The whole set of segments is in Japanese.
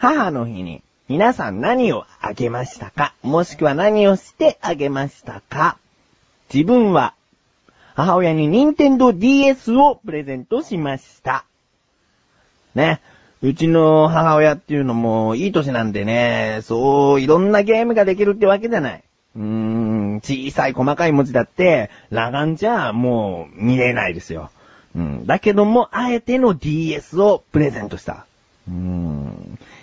母の日に皆さん何をあげましたか？もしくは何をしてあげましたか？自分は母親に任天堂 DS をプレゼントしました。ね。うちの母親っていうのもいい歳なんでね、そういろんなゲームができるってわけじゃない。うーん、小さい細かい文字だって、裸眼じゃもう見れないですよ。うん、だけども、あえての DS をプレゼントした。うーん、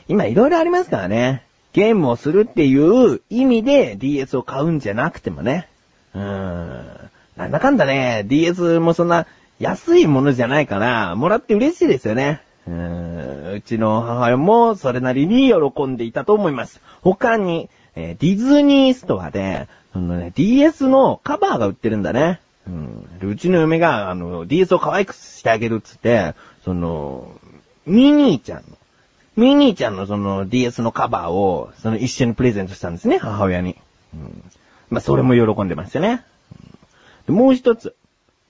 今いろいろありますからね。ゲームをするっていう意味で DS を買うんじゃなくてもね。うーん、なんだかんだね、DS もそんな安いものじゃないから、もらって嬉しいですよね。うーんうちの母親もそれなりに喜んでいたと思います。他に、えーディズニーストアで、そのね、DS のカバーが売ってるんだね。うん、うちの嫁が、あの、DS を可愛くしてあげるっつって、その、ミニーちゃんの、ミニーちゃんのその DS のカバーを、その一緒にプレゼントしたんですね、母親に。うん、まあ、それも喜んでましたね。でもう一つ。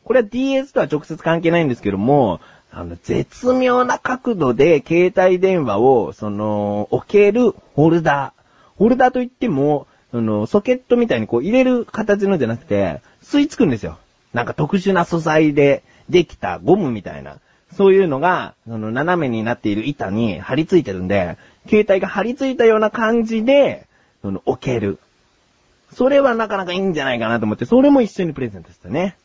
これは DS とは直接関係ないんですけども、あの、絶妙な角度で携帯電話を、その、置けるホルダー。ホルダーといっても、その、ソケットみたいにこう入れる形のじゃなくて、吸い付くんですよ。なんか特殊な素材でできたゴムみたいな。そういうのが、その斜めになっている板に貼り付いてるんで、携帯が貼り付いたような感じで、その、置ける。それはなかなかいいんじゃないかなと思って、それも一緒にプレゼントしたね。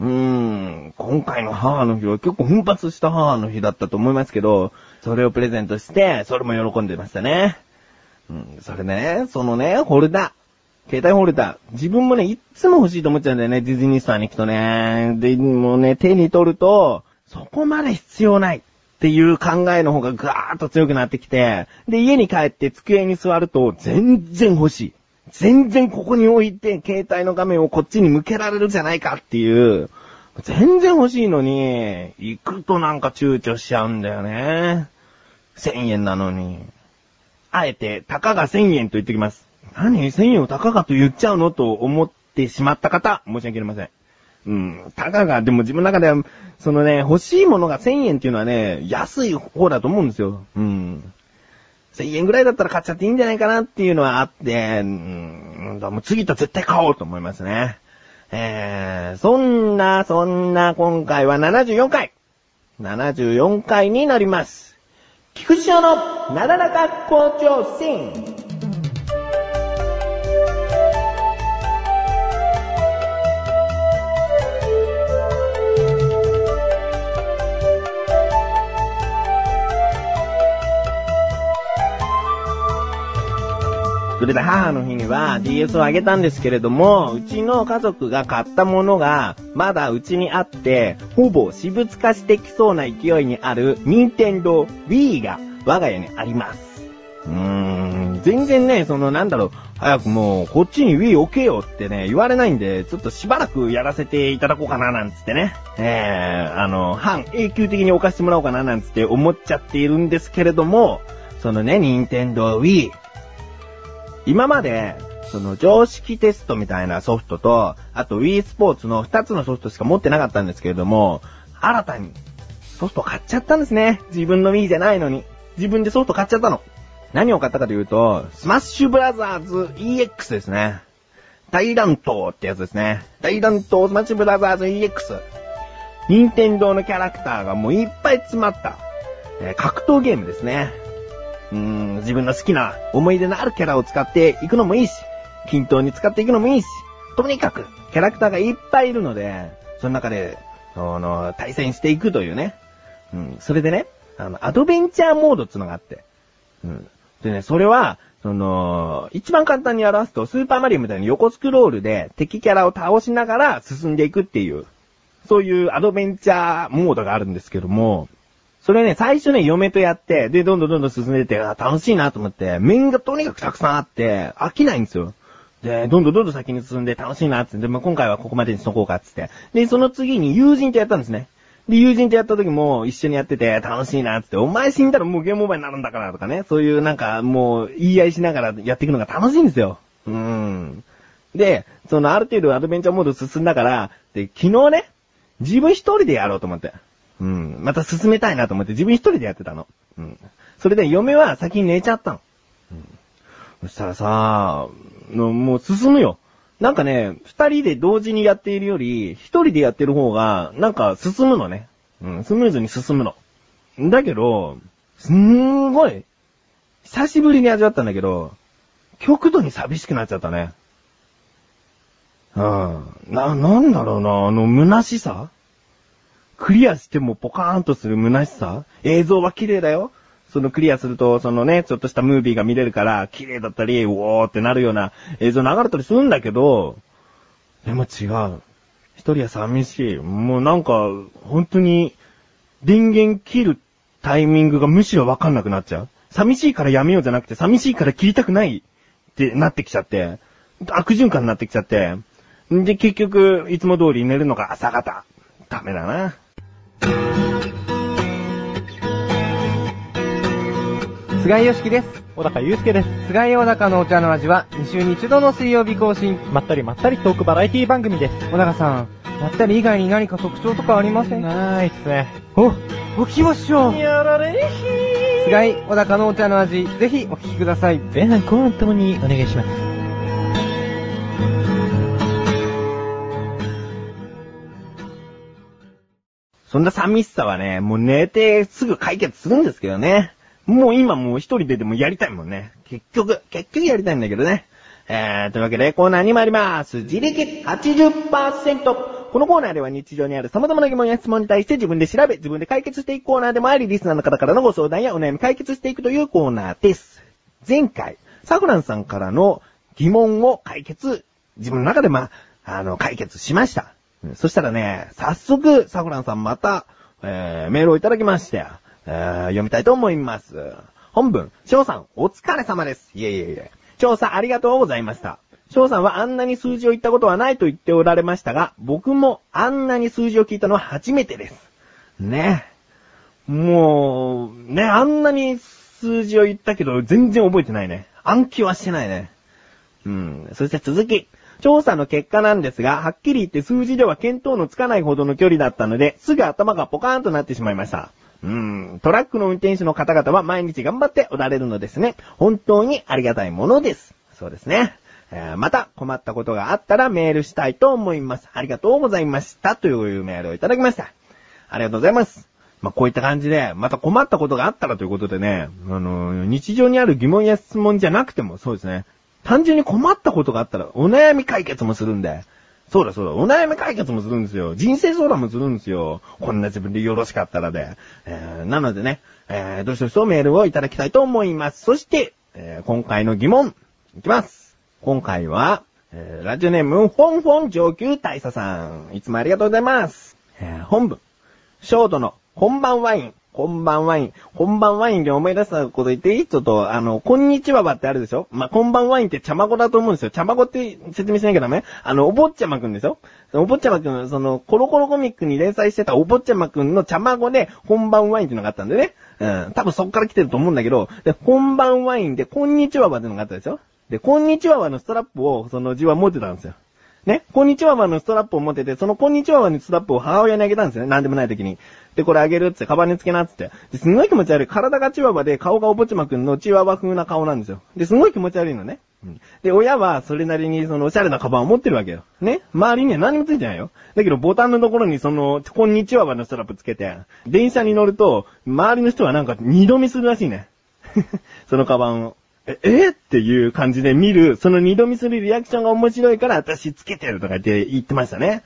うーん、今回の母の日は結構奮発した母の日だったと思いますけど、それをプレゼントして、それも喜んでましたね。うん、それね、そのね、ホルダー。携帯ホルダー。自分もね、いっつも欲しいと思っちゃうんだよね、ディズニーストアに行くとね。で、もうね、手に取ると、そこまで必要ないっていう考えの方がガーッと強くなってきて、で、家に帰って机に座ると全然欲しい。全然ここに置いて携帯の画面をこっちに向けられるじゃないかっていう、全然欲しいのに、行くとなんか躊躇しちゃうんだよね。1000円なのに。あえて、たかが1000円と言ってきます。何 ?1000 円をたかがと言っちゃうの？と思ってしまった方、申し訳ありません。うん。たかが、でも自分の中では、そのね、欲しいものが1000円っていうのはね、安い方だと思うんですよ。うん。1000円ぐらいだったら買っちゃっていいんじゃないかなっていうのはあって、うん、だもう次と絶対買おうと思いますね。えー、そんな、そんな、今回は74回。74回になります。菊池翔のなだらか校長戦。それで母の日には DS をあげたんですけれども、うちの家族が買ったものがまだうちにあって、ほぼ私物化してきそうな勢いにある任天堂 Wii が我が家にあります。うーん、全然ね、そのなんだろう、早くもうこっちに Wii 置けよってね、言われないんで、ちょっとしばらくやらせていただこうかななんつってね。えー、あの、半永久的に置かせてもらおうかななんつって思っちゃっているんですけれども、そのね、任天堂 Wii。今まで、その常識テストみたいなソフトと、あと Wii スポーツの2つのソフトしか持ってなかったんですけれども、新たにソフト買っちゃったんですね。自分の Wii じゃないのに。自分でソフト買っちゃったの。何を買ったかというと、スマッシュブラザーズ EX ですね。大乱闘ってやつですね。大乱闘スマッシュブラザーズ EX。任天堂のキャラクターがもういっぱい詰まった、えー格闘ゲームですね。うーん、自分の好きな思い出のあるキャラを使っていくのもいいし、均等に使っていくのもいいし、とにかくキャラクターがいっぱいいるので、その中で、その、対戦していくというね。うん、それでね、あの、アドベンチャーモードってのがあって。うん。でね、それは、その、一番簡単に表すと、スーパーマリオみたいに横スクロールで敵キャラを倒しながら進んでいくっていう、そういうアドベンチャーモードがあるんですけども、それね、最初ね、嫁とやって、で、どんどんどんどん進んでて、楽しいなと思って、面がとにかくたくさんあって、飽きないんですよ。で、どんどんどんどん先に進んで楽しいなって、で、まあ、今回はここまでにしとこうかっつって。で、その次に友人とやったんですね。で、友人とやった時も一緒にやってて楽しいなっつって、お前死んだらもうゲームオーバーになるんだからとかね、そういうなんかもう言い合いしながらやっていくのが楽しいんですよ。うん。で、そのある程度アドベンチャーモード進んだから、で、昨日ね、自分一人でやろうと思って。うん。また進めたいなと思って自分一人でやってたの。うん。それで嫁は先に寝ちゃったの。うんそしたらさ、もう進むよ。なんかね、二人で同時にやっているより、一人でやってる方が、なんか進むのね。うん、スムーズに進むの。だけど、すんごい、久しぶりに味わったんだけど、極度に寂しくなっちゃったね。うん。な、なんだろうな、あの、虚しさクリアしてもポカーンとする虚しさ？映像は綺麗だよ。そのクリアすると、そのね、ちょっとしたムービーが見れるから、綺麗だったり、うおーってなるような映像流れたりするんだけど、でも違う。一人は寂しい。もうなんか、本当に、電源切るタイミングがむしろわかんなくなっちゃう。寂しいからやめようじゃなくて、寂しいから切りたくないってなってきちゃって、悪循環になってきちゃって、で、結局、いつも通り寝るのが朝方。ダメだな。菅井よしきです。小高祐介です。菅井小高のお茶の味は2週に1度の水曜日更新。まったりまったりトークバラエティ番組です。小高さん、まったり以外に何か特徴とかありません？ないっすね。お、おきましょう。やられひー。菅井小高のお茶の味、ぜひお聞きください。前半後半ともにお願いします。そんな寂しさはね、もう寝てすぐ解決するんですけどね。もう今もう一人ででもやりたいもんね。結局、結局やりたいんだけどね。えー、というわけでコーナーに参ります。自力80%。このコーナーでは日常にある様々な疑問や質問に対して自分で調べ、自分で解決していくコーナーでもあり、リスナーの方からのご相談やお悩み解決していくというコーナーです。前回、サフランさんからの疑問を解決、自分の中でまあ、あの、解決しました。そしたらね、早速、サフランさんまた、えー、メールをいただきまして、えー、読みたいと思います。本文、翔さん、お疲れ様です。いえいえいえ。翔さん、ありがとうございました。翔さんはあんなに数字を言ったことはないと言っておられましたが、僕もあんなに数字を聞いたのは初めてです。ね。もう、ね、あんなに数字を言ったけど、全然覚えてないね。暗記はしてないね。うん。そして続き。調査の結果なんですが、はっきり言って数字では見当のつかないほどの距離だったので、すぐ頭がポカーンとなってしまいました。うん、トラックの運転手の方々は毎日頑張っておられるのですね。本当にありがたいものです。そうですね。えー、また困ったことがあったらメールしたいと思います。ありがとうございました。というメールをいただきました。ありがとうございます。まあ、こういった感じで、また困ったことがあったらということでね、あのー、日常にある疑問や質問じゃなくてもそうですね。単純に困ったことがあったら、お悩み解決もするんで。そうだそうだ、お悩み解決もするんですよ。人生相談もするんですよ。こんな自分でよろしかったらで。えー、なのでね、えー、どしどしとメールをいただきたいと思います。そして、えー、今回の疑問、いきます。今回は、えー、ラジオネーム、フォンフォン上級大佐さん。いつもありがとうございます。えー、本文、ショートの、こんばんワイン。こんばんワイン。こんばんワインで思い出したこと言っていい？ちょっと、あの、こんにちはばってあるでしょ？まあ、こんばんワインって茶孫だと思うんですよ。茶孫って説明しなきゃダメ？あの、お坊ちゃまくんでしょ？お坊ちゃまくん、その、コロコロコミックに連載してたお坊ちゃまくんの茶孫で、こんばんワインってのがあったんでね。うん。多分そっから来てると思うんだけど、で、こんばんワインで、こんにちはばってのがあったでしょ？で、こんにちはばのストラップを、その字は持ってたんですよ。ね、こんにちははのストラップを持ってて、そのこんにちははのストラップを母親にあげたんですよね。なんでもない時に。で、これあげるって、カバンにつけなって。で、すんごい気持ち悪い。体がチワワで、顔がおぼちまくんのチワワ風な顔なんですよ。で、すごい気持ち悪いのね。うん、で、親はそれなりにそのおしゃれなカバンを持ってるわけよ。ね周りには何もついてないよ。だけどボタンのところにその、こんにちははのストラップつけて、電車に乗ると、周りの人はなんか二度見するらしいね。そのカバンを。え、え？っていう感じで見る、その二度見するリアクションが面白いから私つけてるとかって言ってましたね。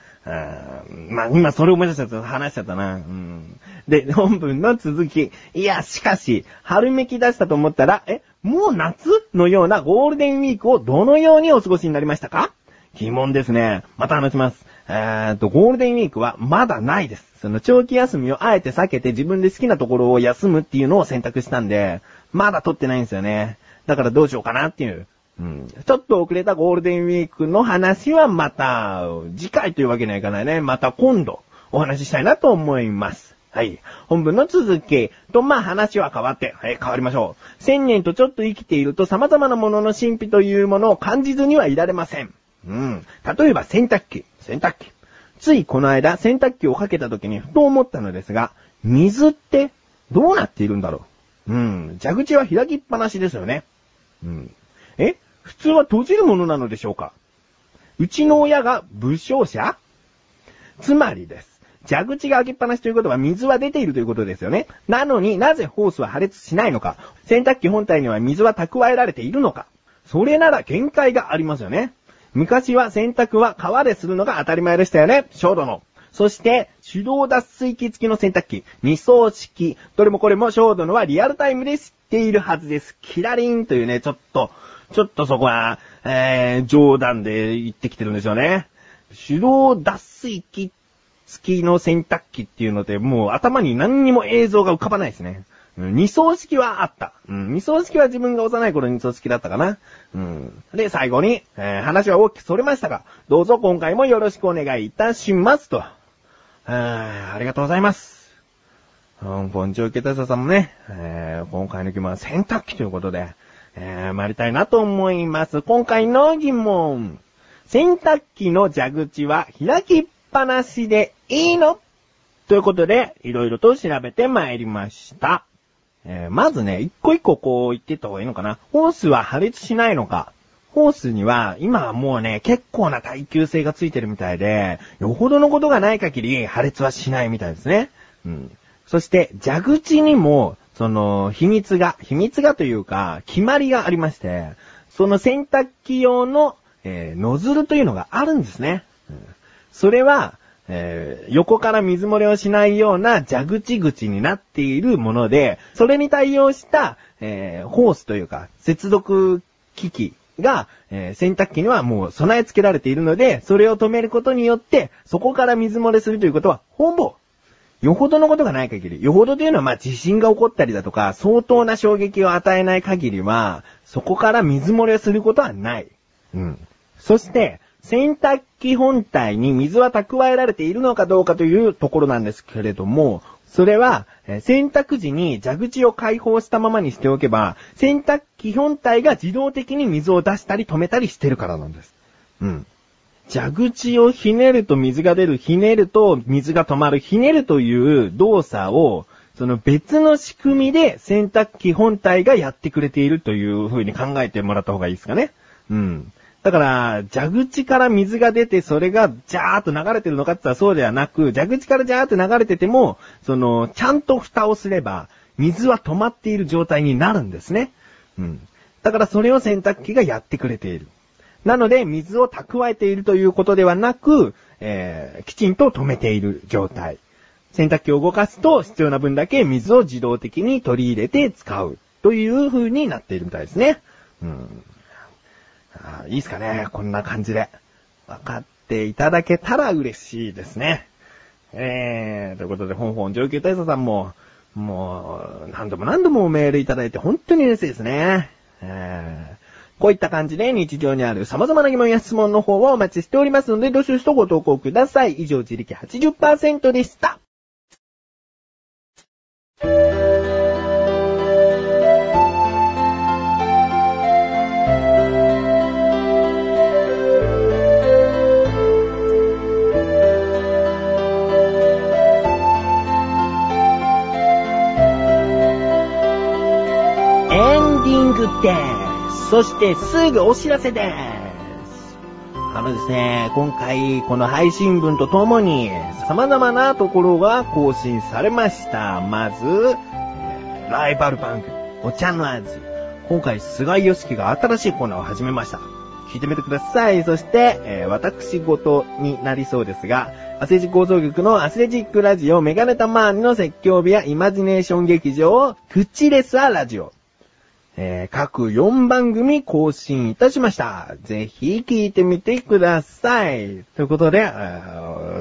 まあ、今それ思い出しちゃった話しちゃったな。うん、で、本文の続き。いや、しかし、春めき出したと思ったら、え、もう夏のようなゴールデンウィークをどのようにお過ごしになりましたか？疑問ですね。また話します。えーと、ゴールデンウィークはまだないです。その長期休みをあえて避けて自分で好きなところを休むっていうのを選択したんで、まだ取ってないんですよね。だからどうしようかなっていう。うん。ちょっと遅れたゴールデンウィークの話はまた、次回というわけにはいかないね。また今度、お話ししたいなと思います。はい。本文の続き。と、まあ話は変わって、はい、変わりましょう。千年とちょっと生きていると様々なものの神秘というものを感じずにはいられません。うん。例えば洗濯機。洗濯機。ついこの間、洗濯機をかけた時にふと思ったのですが、水ってどうなっているんだろううん。蛇口は開きっぱなしですよね。うん。え？普通は閉じるものなのでしょうか？うちの親が武将者？つまりです。蛇口が開きっぱなしということは水は出ているということですよね。なのになぜホースは破裂しないのか？洗濯機本体には水は蓄えられているのか？それなら見解がありますよね。昔は洗濯は川でするのが当たり前でしたよね。シ度の。そして、手動脱水機付きの洗濯機、二層式。どれもこれもショードのはリアルタイムで知っているはずです。キラリンというね、ちょっと、ちょっとそこは、えー、冗談で言ってきてるんですよね。手動脱水機付きの洗濯機っていうので、もう頭に何にも映像が浮かばないですね。二層式はあった。うん、二層式は自分が幼い頃二層式だったかな。うん。で、最後に、えー話は大きくそれましたが、どうぞ今回もよろしくお願いいたしますと。あありがとうございます。うん、本上家大佐さんもね、えー今回の疑問は洗濯機ということで、えー参りたいなと思います。今回の疑問。洗濯機の蛇口は開きっぱなしでいいの？ということで、いろいろと調べてまいりました。えーまずね、一個一個こう言ってった方がいいのかな。ホースは破裂しないのか。ホースには、今はもうね、結構な耐久性がついてるみたいで、よほどのことがない限り破裂はしないみたいですね。うん。そして、蛇口にも、その、秘密が、秘密がというか、決まりがありまして、その洗濯機用の、えーノズルというのがあるんですね。うんそれは、えー横から水漏れをしないような蛇口口になっているもので、それに対応した、えーホースというか、接続機器が、えー洗濯機にはもう備え付けられているので、それを止めることによって、そこから水漏れするということは、ほぼ、よほどのことがない限り、よほどというのはまあ地震が起こったりだとか、相当な衝撃を与えない限りは、そこから水漏れすることはない。うん。そして、洗濯機本体に水は蓄えられているのかどうかというところなんですけれども、それは、洗濯時に蛇口を開放したままにしておけば、洗濯機本体が自動的に水を出したり止めたりしてるからなんです。うん。蛇口をひねると水が出る、ひねると水が止まる、ひねるという動作を、その別の仕組みで洗濯機本体がやってくれているという風に考えてもらった方がいいですかね。うん。だから、蛇口から水が出て、それがジャーっと流れてるのかって言ったらそうではなく、蛇口からジャーって流れてても、その、ちゃんと蓋をすれば、水は止まっている状態になるんですね。うん。だからそれを洗濯機がやってくれている。なので、水を蓄えているということではなく、えー、きちんと止めている状態。洗濯機を動かすと必要な分だけ水を自動的に取り入れて使う。という風になっているみたいですね。うん。いいですかねこんな感じで。分かっていただけたら嬉しいですね。えー、ということで、本本上級大佐さんも、もう、何度も何度もメールいただいて本当に嬉しいですね。えーこういった感じで日常にある様々な疑問や質問の方をお待ちしておりますので、どしどしとご投稿ください。以上、自力80%でした。ンディングです。そしてすぐお知らせです。あのですね、今回この配信分とともに様々なところが更新されました。まず、ライバル番組、お茶の味。今回、菅井良樹が新しいコーナーを始めました。聞いてみてください。そして、えー私事になりそうですが、アスレチック放送局のアスレチックラジオメガネタマーニの説教部屋イマジネーション劇場、クチレスアラジオ。えー各4番組更新いたしました。ぜひ聞いてみてください。ということで、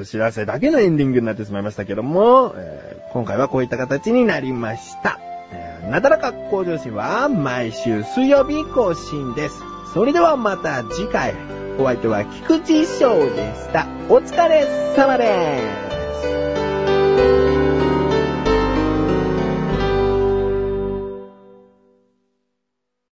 お知らせだけのエンディングになってしまいましたけども、えー今回はこういった形になりました。えーなだらか向上心は毎週水曜日更新です。それではまた次回。お相手は菊池翔でした。お疲れ様です。